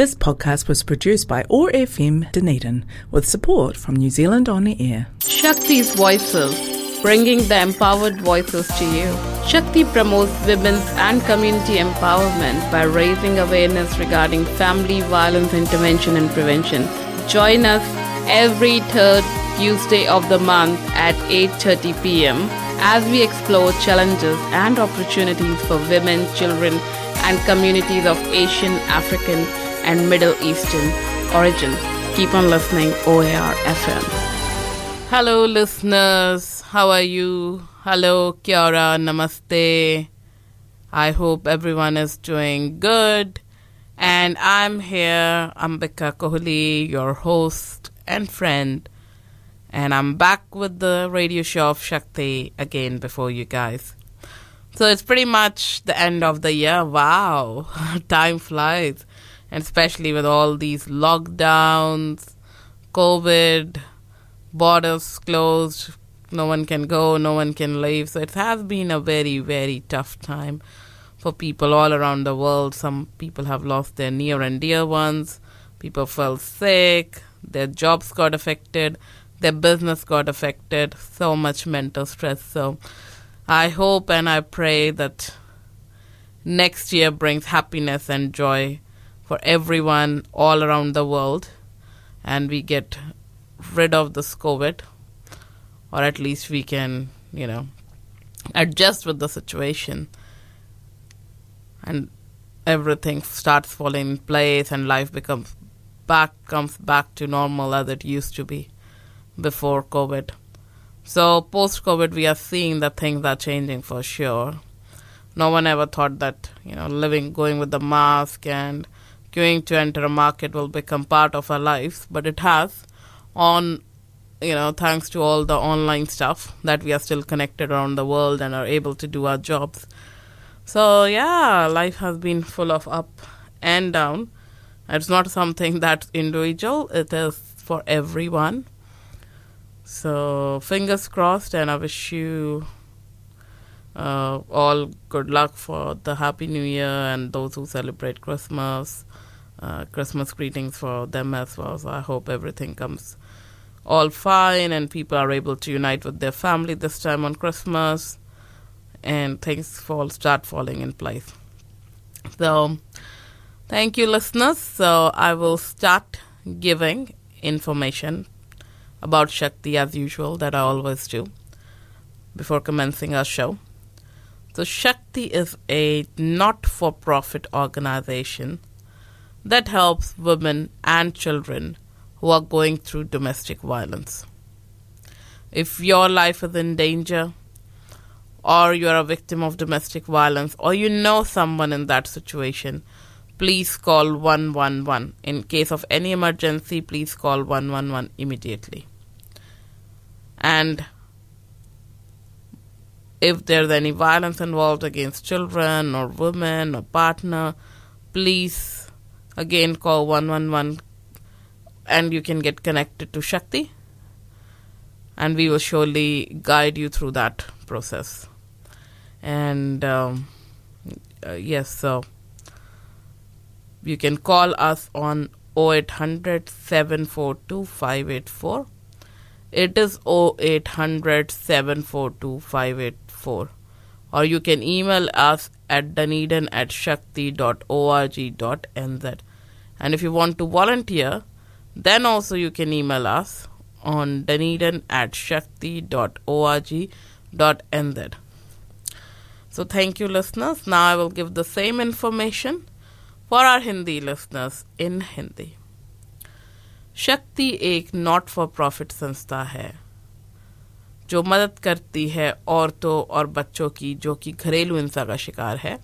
This podcast was produced by OAR FM Dunedin with support from New Zealand On Air. Shakti's Voices, bringing the empowered voices to you. Shakti promotes women's and community empowerment by raising awareness regarding family violence intervention and prevention. Join us every third Tuesday of the month at 8:30 p.m. as we explore challenges and opportunities for women, children, and communities of Asian, African, and Middle Eastern origin. Keep on listening, OAR FM. Hello, listeners. How are you? Hello, Kia ora. Namaste. I hope everyone is doing good. And I'm here, Ambika Kohli, your host and friend. And I'm back with the radio show of Shakti again before you guys. So it's pretty much the end of the year. Wow, time flies and especially with all these lockdowns, COVID, borders closed, no one can go, no one can leave. So it has been a very, very tough time for people all around the world. Some people have lost their near and dear ones, people fell sick, their jobs got affected, their business got affected, so much mental stress. So I hope and I pray that next year brings happiness and joy for everyone all around the world and we get rid of this COVID, or at least we can, you know, adjust with the situation and everything starts falling in place and life becomes back comes back to normal as it used to be before COVID. So post COVID we are seeing that things are changing for sure. No one ever thought that, you know, living going with the mask and going to enter a market will become part of our lives, but it has on you know thanks to all the online stuff that we are still connected around the world and are able to do our jobs. So yeah, life has been full of up and down. It's not something that's individual, it is for everyone. So fingers crossed and I wish you uh, all good luck for the Happy New Year and those who celebrate Christmas. Uh, Christmas greetings for them as well. So I hope everything comes all fine and people are able to unite with their family this time on Christmas and things fall start falling in place. So thank you listeners. So I will start giving information about Shakti as usual that I always do before commencing our show. So Shakti is a not-for-profit organization that helps women and children who are going through domestic violence. If your life is in danger, or you're a victim of domestic violence, or you know someone in that situation, please call 111. In case of any emergency, please call 111 immediately. And if there's any violence involved against children or women or partner, please again call 111 and you can get connected to Shakti and we will surely guide you through that process. And um, uh, yes, so you can call us on 0800 742 584. It is 0800 742 584. Or you can email us at dunedin at shakti.org.nz. And if you want to volunteer, then also you can email us on dunedin at shakti.org.nz. So thank you, listeners. Now I will give the same information for our Hindi listeners in Hindi. शक्ति एक not for profit संस्था है जो मदद करती है औरतों और बच्चों की, जो कि घरेलू हिंसा का शिकार है,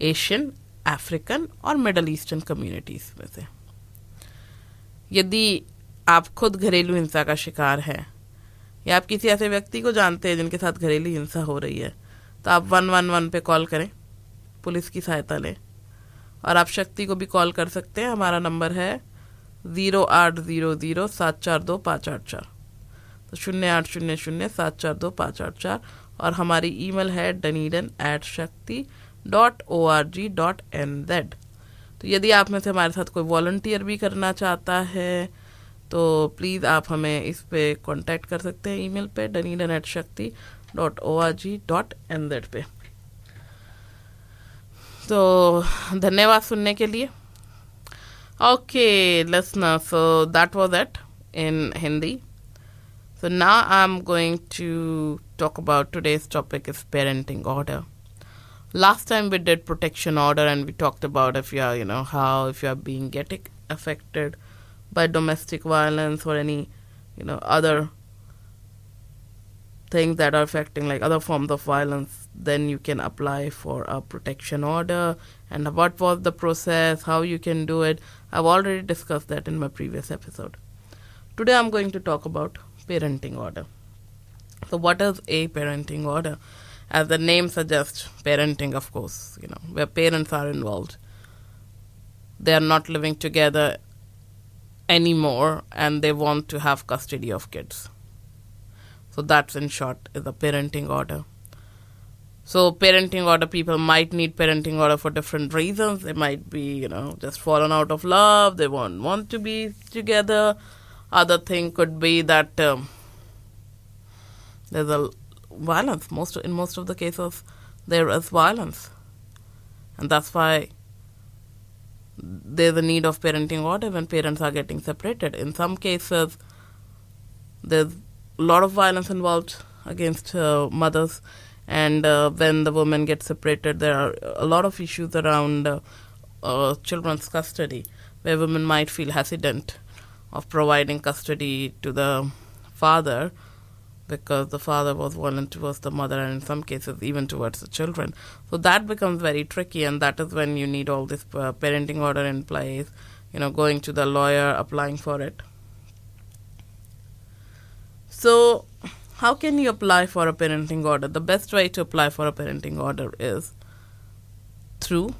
एशियन, अफ्रीकन और मिडल ईस्टर्न कम्युनिटीज में से। यदि आप खुद घरेलू हिंसा का शिकार हैं, या आप किसी ऐसे व्यक्ति को जानते हैं जिनके साथ घरेलू हिंसा हो रही है तो आप वन वन वन पे कॉल करें, पुलिस की सहायता लें। और आप शक्ति को भी कॉल कर सकते हैं, हमारा नंबर है ज़ीरो आठ ज़ीरो ज़ीरो सात चार दो पाँच आठ चार। तो शून्य आठ शून्य शून्य सात चार दो पाँच आठ चार और हमारी ईमेल है Dunedin at Shakti dot O R G dot N Z तो यदि आप में से हमारे साथ कोई वॉल्टियर भी करना चाहता है तो प्लीज़ आप हमें इस पर कांटेक्ट कर सकते हैं ई ईमेल पे, Dunedin at Shakti dot O R G dot N Z पे। तो धन्यवाद सुनने के लिए। Okay listener so that was it in Hindi So now I'm going to talk about today's topic is parenting order. Last time we did protection order and we talked about if you are, you know, how if you are being getting affected by domestic violence or any, you know, other things that are affecting like other forms of violence, then you can apply for a protection order and what was the process, how you can do it. I've already discussed that in my previous episode. Today I'm going to talk about parenting order. So what is a parenting order? As the name suggests, parenting of course, you know, where parents are involved. They are not living together anymore and they want to have custody of kids. So that's in short is a parenting order. So parenting order people might need parenting order for different reasons. They might be, you know, just fallen out of love. They won't want to be together. Other thing could be that um, there's a violence. Most in most of the cases, there is violence, and that's why there's a need of parenting order when parents are getting separated. In some cases, there's a lot of violence involved against uh, mothers, and uh, when the woman gets separated, there are a lot of issues around uh, uh, children's custody, where women might feel hesitant of providing custody to the father because the father was violent towards the mother and in some cases even towards the children. So that becomes very tricky, and that is when you need all this uh, parenting order in place, you know, going to the lawyer, applying for it. So, how can you apply for a parenting order? The best way to apply for a parenting order is through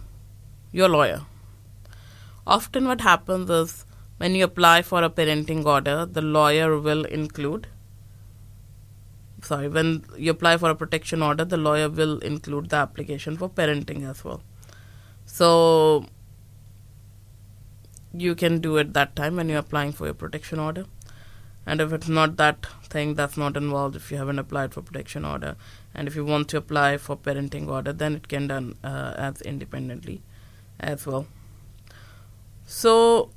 your lawyer. Often, what happens is when you apply for a parenting order, the lawyer will include sorry, when you apply for a protection order, the lawyer will include the application for parenting as well. So you can do it that time when you're applying for your protection order. And if it's not that thing that's not involved, if you haven't applied for protection order, and if you want to apply for parenting order, then it can done uh, as independently as well. So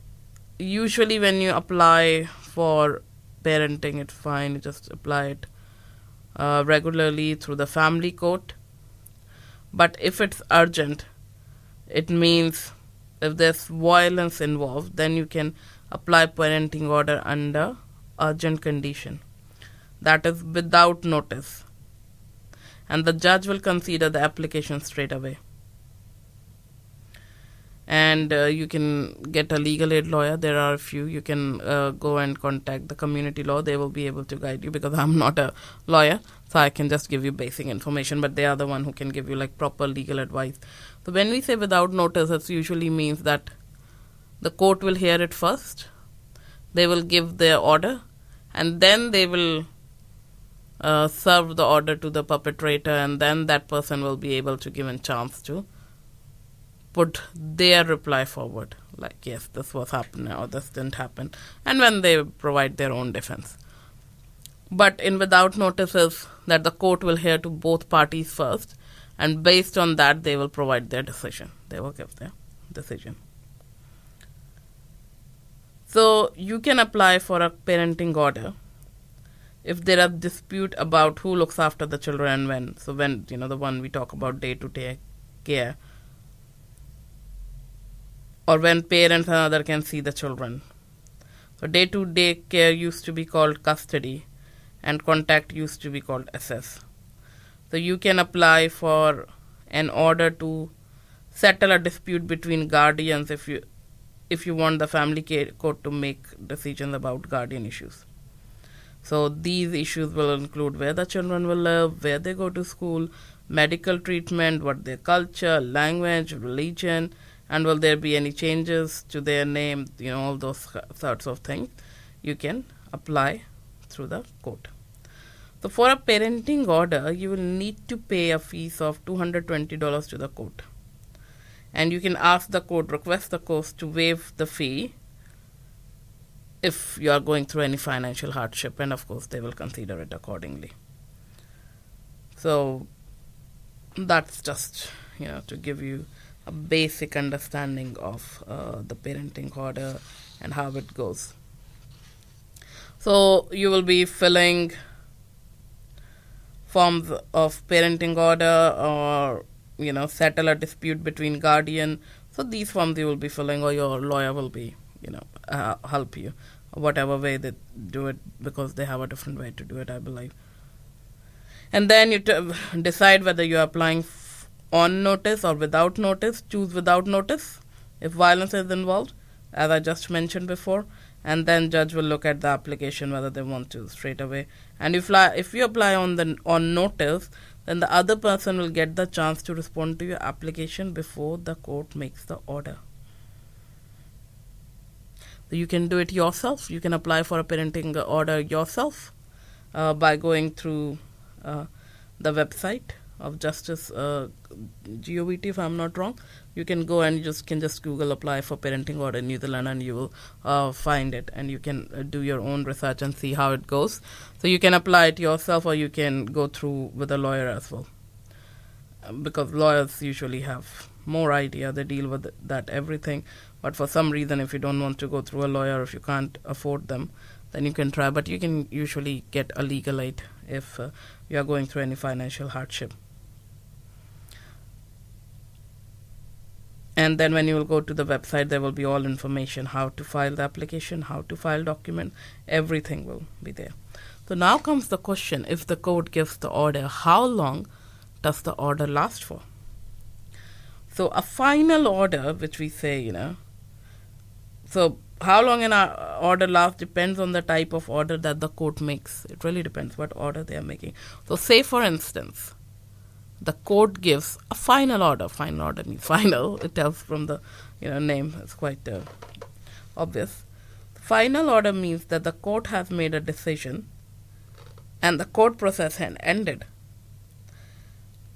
usually when you apply for parenting, it's fine. You just apply it uh, regularly through the family court. But if it's urgent, it means if there's violence involved, then you can apply parenting order under urgent condition. That is without notice. And the judge will consider the application straight away. And uh, you can get a legal aid lawyer. There are a few. You can uh, go and contact the community law. They will be able to guide you because I'm not a lawyer, so I can just give you basic information. But they are the one who can give you like proper legal advice. So when we say without notice, it usually means that the court will hear it first. They will give their order, and then they will uh, serve the order to the perpetrator, and then that person will be able to give a chance to put their reply forward, like yes, this was happening or this didn't happen, and when they provide their own defense. But in without notices, that the court will hear to both parties first, and based on that, they will provide their decision. They will give their decision. So you can apply for a parenting order if there are dispute about who looks after the children and when. So when you know the one we talk about day to day care, or when parents and other can see the children. So day to day care used to be called custody, and contact used to be called assess. So you can apply for an order to settle a dispute between guardians if you if you want the family court to make decisions about guardian issues. So these issues will include where the children will live, where they go to school, medical treatment, what their culture, language, religion, and will there be any changes to their name, you know, all those sorts of things. You can apply through the court. So for a parenting order, you will need to pay a fees of $220 to the court. and you can ask the court, request the court to waive the fee if you are going through any financial hardship, and of course, they will consider it accordingly. So, that's just you know to give you a basic understanding of uh, the parenting order and how it goes. So, you will be filling forms of parenting order or you know settle a dispute between guardian so these forms you will be filling or your lawyer will be you know uh, help you whatever way they do it because they have a different way to do it i believe and then you t- decide whether you're applying f- on notice or without notice choose without notice if violence is involved as i just mentioned before and then judge will look at the application whether they want to straight away and if if you apply on the on notice then the other person will get the chance to respond to your application before the court makes the order. So you can do it yourself. You can apply for a parenting order yourself uh, by going through uh, the website of Justice uh, GOVT, if I'm not wrong. You can go and you just can just Google apply for parenting order in New Zealand, and you will uh, find it, and you can uh, do your own research and see how it goes. So you can apply it yourself, or you can go through with a lawyer as well, um, because lawyers usually have more idea. They deal with that everything. But for some reason, if you don't want to go through a lawyer, if you can't afford them, then you can try. But you can usually get a legal aid if uh, you are going through any financial hardship. And then when you will go to the website there will be all information how to file the application how to file document everything will be there. So now comes the question if the court gives the order how long does the order last for? So a final order which we say you know so how long an uh, order lasts depends on the type of order that the court makes. It really depends what order they are making. So say for instance the court gives a final order. Final order means final. It tells from the you know name. It's quite uh, obvious. Final order means that the court has made a decision, and the court process has ended.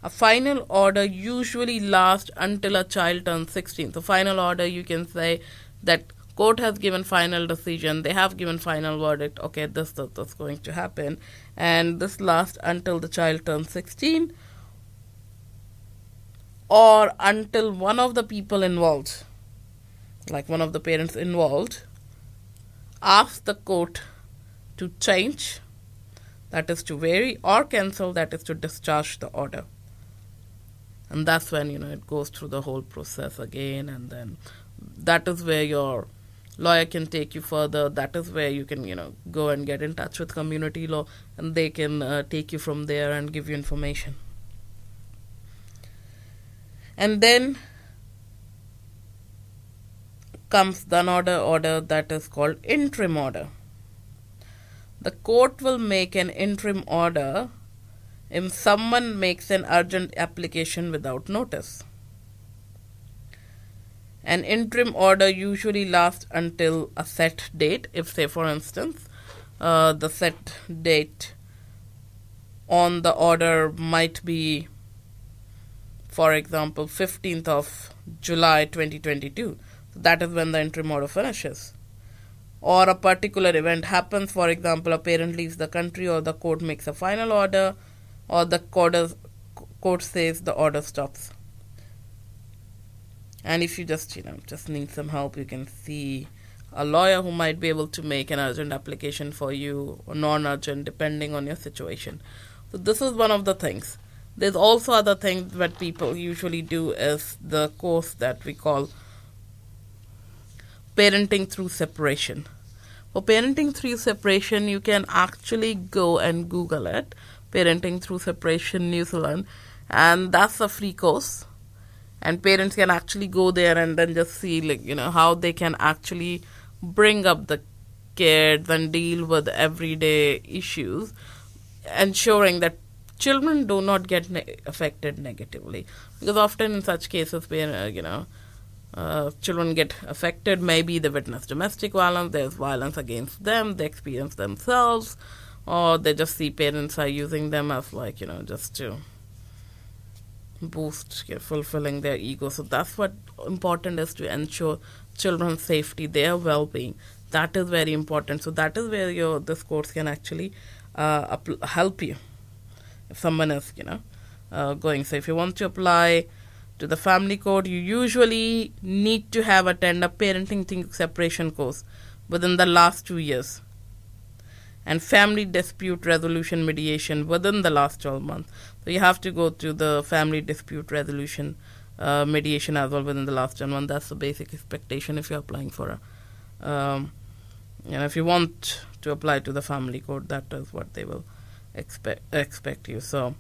A final order usually lasts until a child turns 16. So, final order, you can say that court has given final decision they have given final verdict okay this this going to happen and this lasts until the child turns 16 or until one of the people involved, like one of the parents involved, asks the court to change, that is to vary, or cancel, that is to discharge the order. And that's when, you know, it goes through the whole process again, and then that is where your lawyer can take you further. That is where you can, you know, go and get in touch with community law, and they can uh, take you from there and give you information. And then comes the another order that is called interim order. The court will make an interim order if someone makes an urgent application without notice. An interim order usually lasts until a set date. If, say, for instance, uh, the set date on the order might be for example, 15th of July 2022. So that is when the interim order finishes. Or a particular event happens, for example, a parent leaves the country, or the court makes a final order, or the court, says the order stops. And if you just, you know, just need some help, you can see a lawyer who might be able to make an urgent application for you or non-urgent depending on your situation. So this is one of the things. There's also other things that people usually do is the course that we call parenting through separation. For parenting through separation, you can actually go and Google it, parenting through separation New Zealand, and that's a free course. And parents can actually go there and then just see, like you know, how they can actually bring up the kids and deal with everyday issues, ensuring that children do not get ne- affected negatively because often in such cases where uh, you know uh, children get affected maybe they witness domestic violence there's violence against them they experience themselves or they just see parents are using them as like you know just to boost you know, fulfilling their ego. So that's what important is to ensure children's safety, their well-being. That is very important. So that is where your this course can actually uh, help you if someone is you know uh, going. So if you want to apply to the family court, you usually need to have attend a parenting separation course within the last two years and family dispute resolution mediation within the last 12 months. So you have to go to the family dispute resolution uh, mediation as well within the last 12 months. That's the basic expectation if you're applying for a, um, you know, if you want to apply to the family court, that is what they will expect expect you. So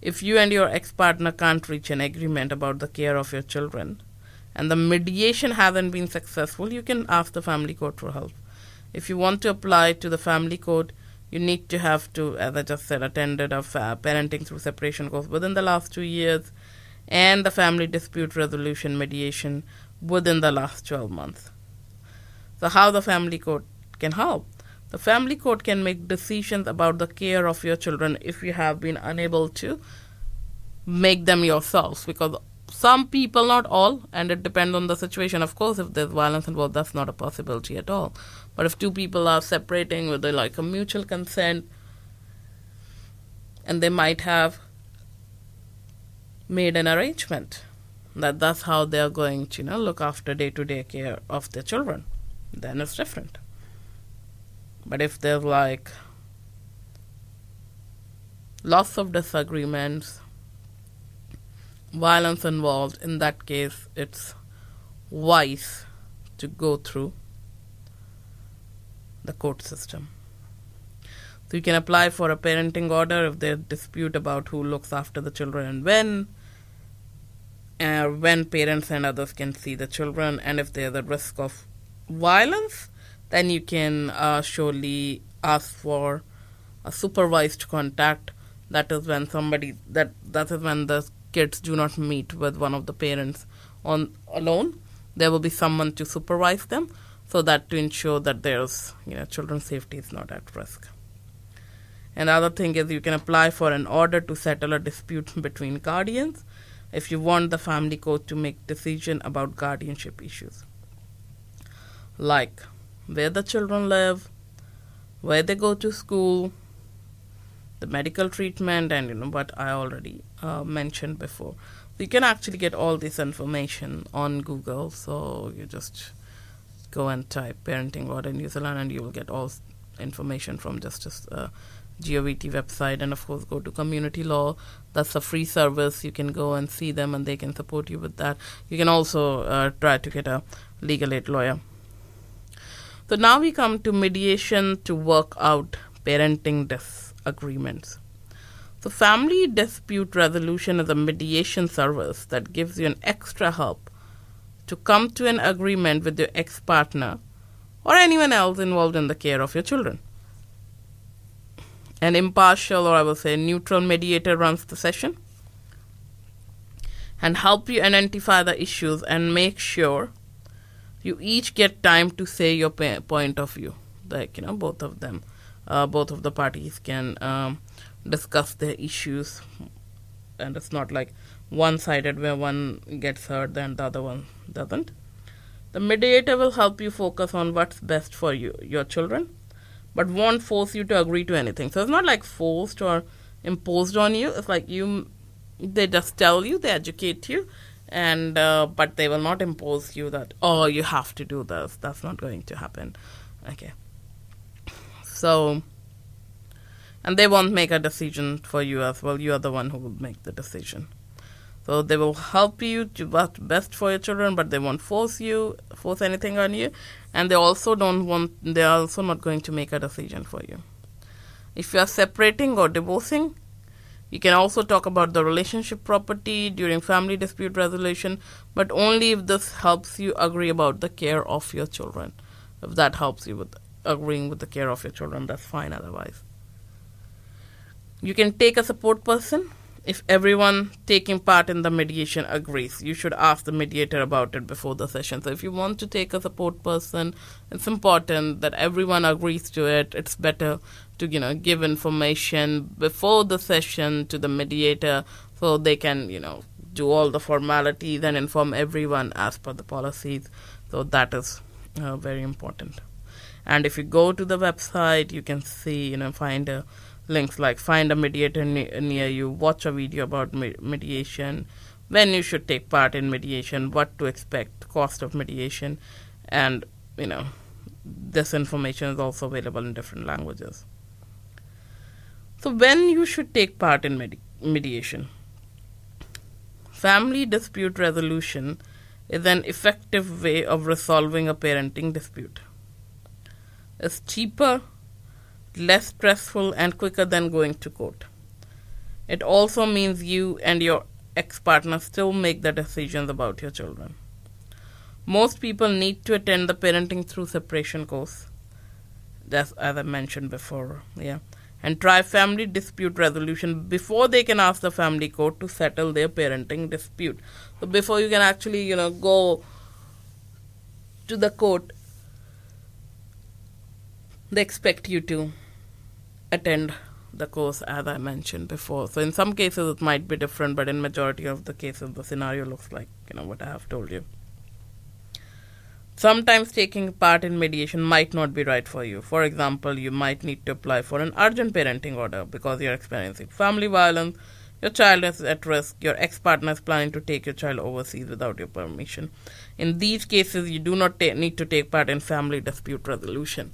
if you and your ex-partner can't reach an agreement about the care of your children, and the mediation hasn't been successful, you can ask the family court for help. If you want to apply to the family court, you need to have to, as I just said, attended a parenting through separation course within the last two years, and the family dispute resolution mediation within the last 12 months. So, how the family court can help? The family court can make decisions about the care of your children if you have been unable to make them yourselves because some people, not all, and it depends on the situation. Of course, if there's violence involved, that's not a possibility at all. But if two people are separating with like a mutual consent, and they might have made an arrangement that that's how they're going to, you know, look after day-to-day care of their children, then it's different. But if there's like lots of disagreements violence involved, in that case, it's wise to go through the court system. So you can apply for a parenting order if there's dispute about who looks after the children and when, uh, when parents and others can see the children, and if there's a risk of violence, then you can uh, surely ask for a supervised contact. That is when somebody that that is when the kids do not meet with one of the parents on alone, there will be someone to supervise them so that to ensure that there's you know children's safety is not at risk. Another thing is you can apply for an order to settle a dispute between guardians if you want the family court to make decision about guardianship issues like where the children live, where they go to school, the medical treatment and you know what I already uh, mentioned before. So you can actually get all this information on Google. So you just go and type parenting order New Zealand and you will get all information from Justice uh, GOVT website and of course go to community law. That's a free service. You can go and see them and they can support you with that. You can also uh, try to get a legal aid lawyer. So now we come to mediation to work out parenting disagreements. So, family dispute resolution is a mediation service that gives you an extra help to come to an agreement with your ex partner or anyone else involved in the care of your children. An impartial, or I will say neutral mediator, runs the session and help you identify the issues and make sure you each get time to say your point of view. Like, you know, both of them, uh, both of the parties can um, discuss their issues and it's not like one sided where one gets hurt and the other one doesn't. The mediator will help you focus on what's best for you, your children, but won't force you to agree to anything. So it's not like forced or imposed on you. It's like you, they just tell you, they educate you, and uh, but they will not impose you that oh you have to do this. That's not going to happen. Okay. So and they won't make a decision for you as well. You are the one who will make the decision. So they will help you to what's best for your children, but they won't force you, force anything on you, and they also don't want. They are also not going to make a decision for you. If you are separating or divorcing, you can also talk about the relationship property during family dispute resolution, but only if this helps you agree about the care of your children. If that helps you with agreeing with the care of your children, that's fine otherwise. You can take a support person if everyone taking part in the mediation agrees. You should ask the mediator about it before the session. So, if you want to take a support person, it's important that everyone agrees to it. It's better to you know give information before the session to the mediator so they can, you know, do all the formalities and inform everyone as per the policies. So that is uh, very important. And if you go to the website, you can see, you know, find uh, links like find a mediator ne- near you, watch a video about me- mediation, when you should take part in mediation, what to expect, cost of mediation, and, you know, this information is also available in different languages. So, when you should take part in medi- mediation? Family dispute resolution is an effective way of resolving a parenting dispute. It's cheaper, less stressful, and quicker than going to court. It also means you and your ex partner still make the decisions about your children. Most people need to attend the parenting through separation course. That's as I mentioned before, yeah. And try family dispute resolution before they can ask the family court to settle their parenting dispute. So before you can actually, you know, go to the court, they expect you to attend the course as I mentioned before. So in some cases it might be different, but in majority of the cases the scenario looks like you know what I have told you. Sometimes taking part in mediation might not be right for you. For example, you might need to apply for an urgent parenting order because you're experiencing family violence, your child is at risk, your ex partner is planning to take your child overseas without your permission. In these cases, you do not ta- need to take part in family dispute resolution.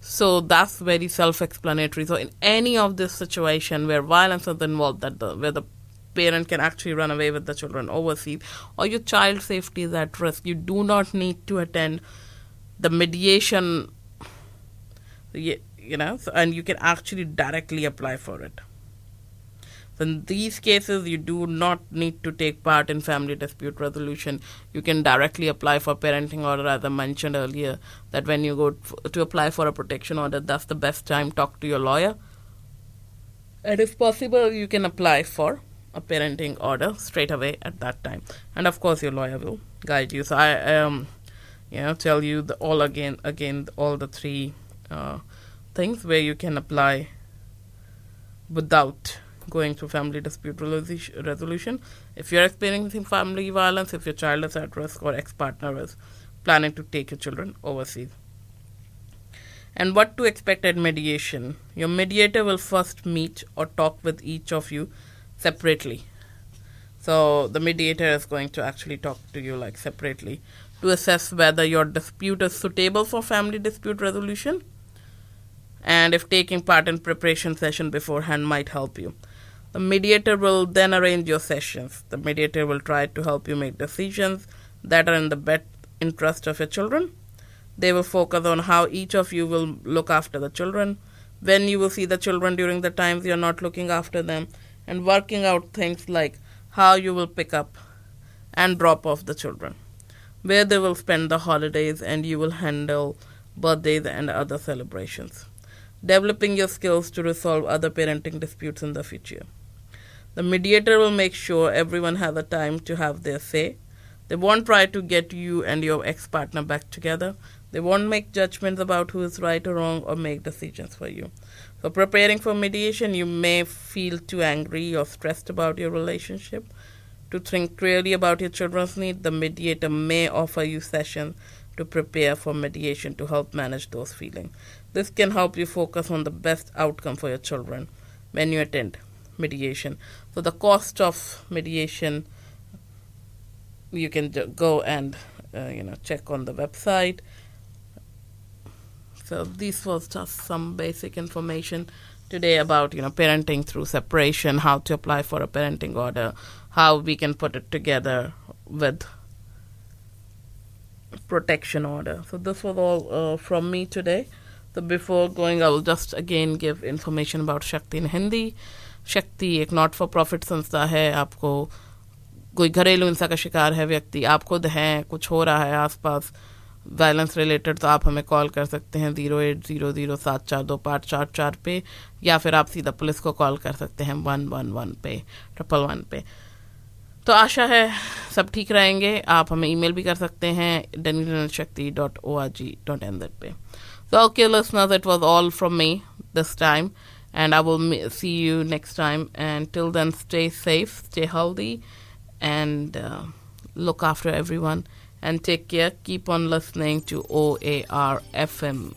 So that's very self-explanatory. So in any of this situation where violence is involved, that the, where the parent can actually run away with the children overseas, or your child safety is at risk, you do not need to attend the mediation. You, know, and you can actually directly apply for it. In these cases, you do not need to take part in family dispute resolution. You can directly apply for parenting order, as I mentioned earlier. That when you go to apply for a protection order, that's the best time. Talk to your lawyer, and if possible, you can apply for a parenting order straight away at that time. And of course, your lawyer will guide you. So I um, you know, tell you the all again, again, all the three uh, things where you can apply without going through family dispute resolution. If you're experiencing family violence, if your child is at risk or ex partner is planning to take your children overseas. And what to expect at mediation? Your mediator will first meet or talk with each of you separately. So the mediator is going to actually talk to you like separately to assess whether your dispute is suitable for family dispute resolution and if taking part in preparation session beforehand might help you. The mediator will then arrange your sessions. The mediator will try to help you make decisions that are in the best interest of your children. They will focus on how each of you will look after the children, when you will see the children during the times you're not looking after them, and working out things like how you will pick up and drop off the children, where they will spend the holidays, and you will handle birthdays and other celebrations. Developing your skills to resolve other parenting disputes in the future. The mediator will make sure everyone has a time to have their say. They won't try to get you and your ex partner back together. They won't make judgments about who is right or wrong or make decisions for you. So, preparing for mediation, you may feel too angry or stressed about your relationship. To think clearly about your children's needs, the mediator may offer you sessions to prepare for mediation to help manage those feelings. This can help you focus on the best outcome for your children when you attend mediation. So the cost of mediation, you can go and uh, you know check on the website. So this was just some basic information today about you know parenting through separation, how to apply for a parenting order, how we can put it together with protection order. So this was all uh, from me today. So before going, I will just again give information about Shakti in Hindi. शक्ति एक not for profit संस्था है आपको कोई घरेलू हिंसा का शिकार है व्यक्ति आप खुद हैं कुछ हो रहा है आसपास वायलेंस रिलेटेड तो आप हमें कॉल कर सकते हैं ज़ीरो एट ज़ीरो ज़ीरो सात चार दो पाँच चार चार पे या फिर आप सीधा पुलिस को कॉल कर सकते हैं वन वन वन पे ट्रिपल वन पे। तो आशा है सब ठीक रहेंगे। आप हमें ईमेल भी कर सकते हैं Dunedin Shakti dot O R G dot N पे। So, okay, listeners, it was all from me this time. And I will see you next time. And till then, stay safe, stay healthy, and uh, look after everyone. And take care. Keep on listening to OAR FM.